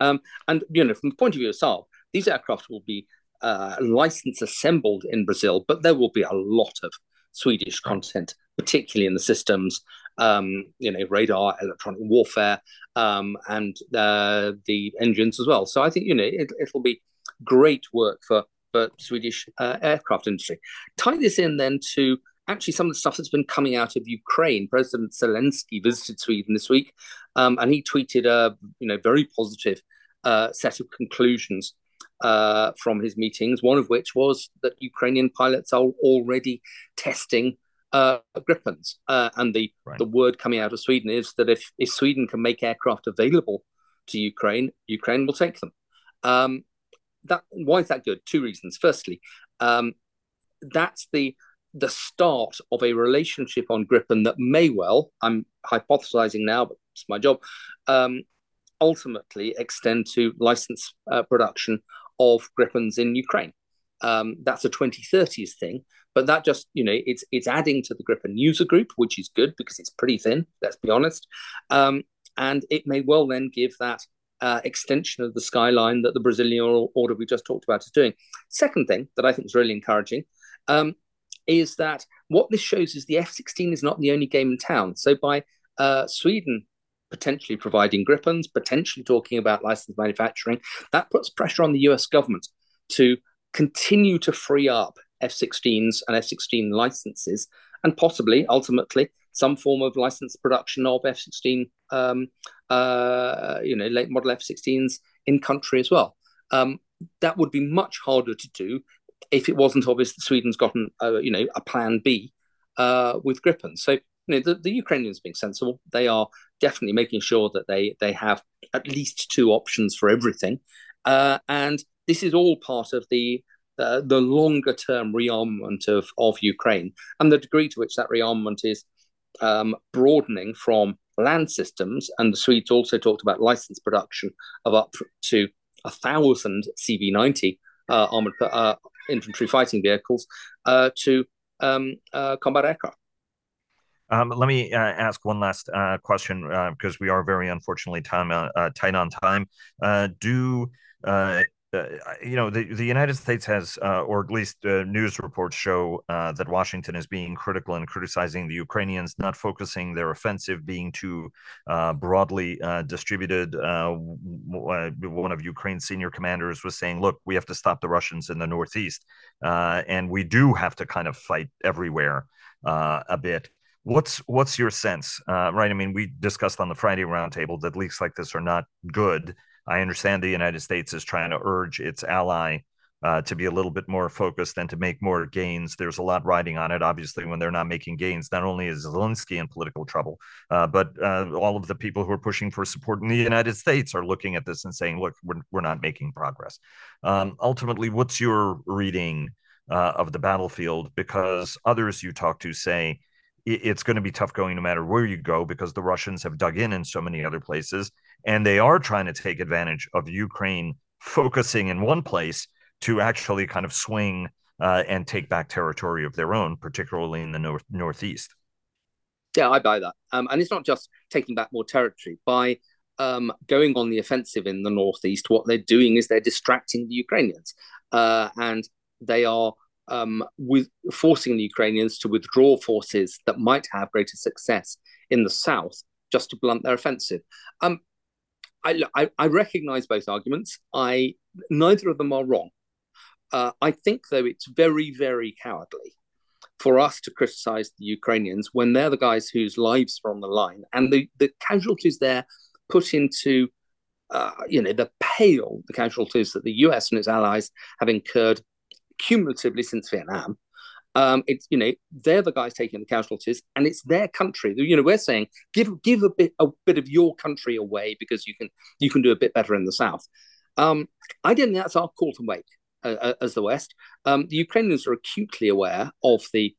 Um, and you know, from the point of view of Saab, these aircraft will be uh, licensed assembled in Brazil, but there will be a lot of Swedish content, particularly in the systems, um, you know, radar, electronic warfare, um, and uh, the engines as well. So I think you know it, will be great work for for Swedish uh, aircraft industry. Tie this in then to actually some of the stuff that's been coming out of Ukraine. President Zelensky visited Sweden this week, um, and he tweeted a you know very positive uh, set of conclusions uh, from his meetings. One of which was that Ukrainian pilots are already testing uh, Gripens, uh, and the right. the word coming out of Sweden is that if if Sweden can make aircraft available to Ukraine, Ukraine will take them. Um, that why is that good? Two reasons. Firstly, um, that's the the start of a relationship on Gripen that may well, I'm hypothesizing now, but it's my job, um, ultimately extend to license uh, production of Gripens in Ukraine. Um, that's a 2030s thing, but that just you know it's it's adding to the Gripen user group, which is good because it's pretty thin. Let's be honest, um, and it may well then give that uh, extension of the skyline that the Brazilian order we just talked about is doing. Second thing that I think is really encouraging um, is that what this shows is the F-16 is not the only game in town. So by uh, Sweden potentially providing Gripens, potentially talking about licensed manufacturing, that puts pressure on the US government to continue to free up F-16s and F-16 licenses, and possibly ultimately some form of licensed production of F-16, um, uh, you know, late model F-16s in country as well. Um, that would be much harder to do if it wasn't obvious that Sweden's gotten, uh, you know, a plan B uh, with Gripen. So, you know, the, the Ukrainians being sensible, they are definitely making sure that they they have at least two options for everything, uh, and this is all part of the uh, the longer term rearmament of, of Ukraine and the degree to which that rearmament is um, broadening from land systems. And the Swedes also talked about license production of up to a thousand CV90 uh, armored uh, infantry fighting vehicles uh, to um, uh, combat aircraft. Um, let me uh, ask one last uh, question because we are very unfortunately time tight on time. do uh, you know, the, the United States has, uh, or at least uh, news reports show uh, that Washington is being critical and criticizing the Ukrainians, not focusing their offensive being too uh, broadly uh, distributed. one of Ukraine's senior commanders was saying, look, we have to stop the Russians in the Northeast. and we do have to kind of fight everywhere a bit. What's what's your sense, right? I mean, we discussed on the Friday roundtable that leaks like this are not good. I understand the United States is trying to urge its ally uh, to be a little bit more focused and to make more gains. There's a lot riding on it. Obviously, when they're not making gains, not only is Zelensky in political trouble, uh, but uh, all of the people who are pushing for support in the United States are looking at this and saying, look, we're, we're not making progress. Um, ultimately, what's your reading uh, of the battlefield? Because others you talk to say, it's going to be tough going no matter where you go because the Russians have dug in in so many other places and they are trying to take advantage of Ukraine focusing in one place to actually kind of swing uh, and take back territory of their own, particularly in the north northeast. Yeah, I buy that. Um, and it's not just taking back more territory. By um, going on the offensive in the northeast, what they're doing is they're distracting the Ukrainians, uh, and they are um, with forcing the Ukrainians to withdraw forces that might have greater success in the south, just to blunt their offensive. Um, I, I, I recognize both arguments. I neither of them are wrong. Uh, I think, though, it's very, very cowardly for us to criticize the Ukrainians when they're the guys whose lives are on the line and the, the casualties there put into, uh, you know, the pale the casualties that the US and its allies have incurred cumulatively since Vietnam. Um, it's you know they're the guys taking the casualties, and it's their country. You know we're saying give give a bit a bit of your country away because you can you can do a bit better in the south. Um, I don't think that's our call to make uh, uh, as the West. Um, the Ukrainians are acutely aware of the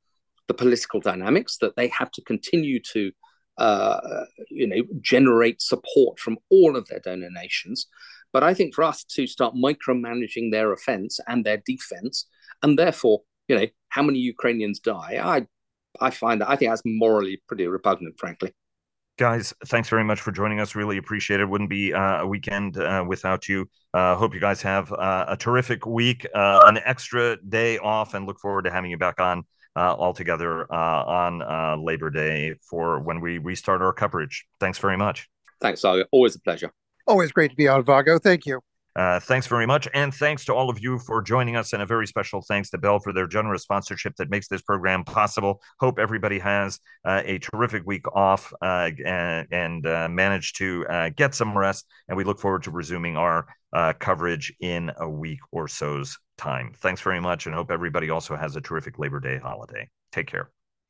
the political dynamics that they have to continue to uh, you know generate support from all of their donor nations. But I think for us to start micromanaging their offense and their defense, and therefore, you know, how many Ukrainians die, I I find that I think that's morally pretty repugnant, frankly. Guys, thanks very much for joining us. Really appreciate it. Wouldn't be uh, a weekend uh, without you. Uh, hope you guys have uh, a terrific week, uh, an extra day off, and look forward to having you back on uh, all together on Labor Day for when we restart our coverage. Thanks very much. Thanks, Saga. Always a pleasure. Always great to be on, Vago. Thank you. Uh, thanks very much. And thanks to all of you for joining us. And a very special thanks to Bell for their generous sponsorship that makes this program possible. Hope everybody has uh, a terrific week off uh, and, and uh, managed to uh, get some rest. And we look forward to resuming our uh, coverage in a week or so's time. Thanks very much. And hope everybody also has a terrific Labor Day holiday. Take care.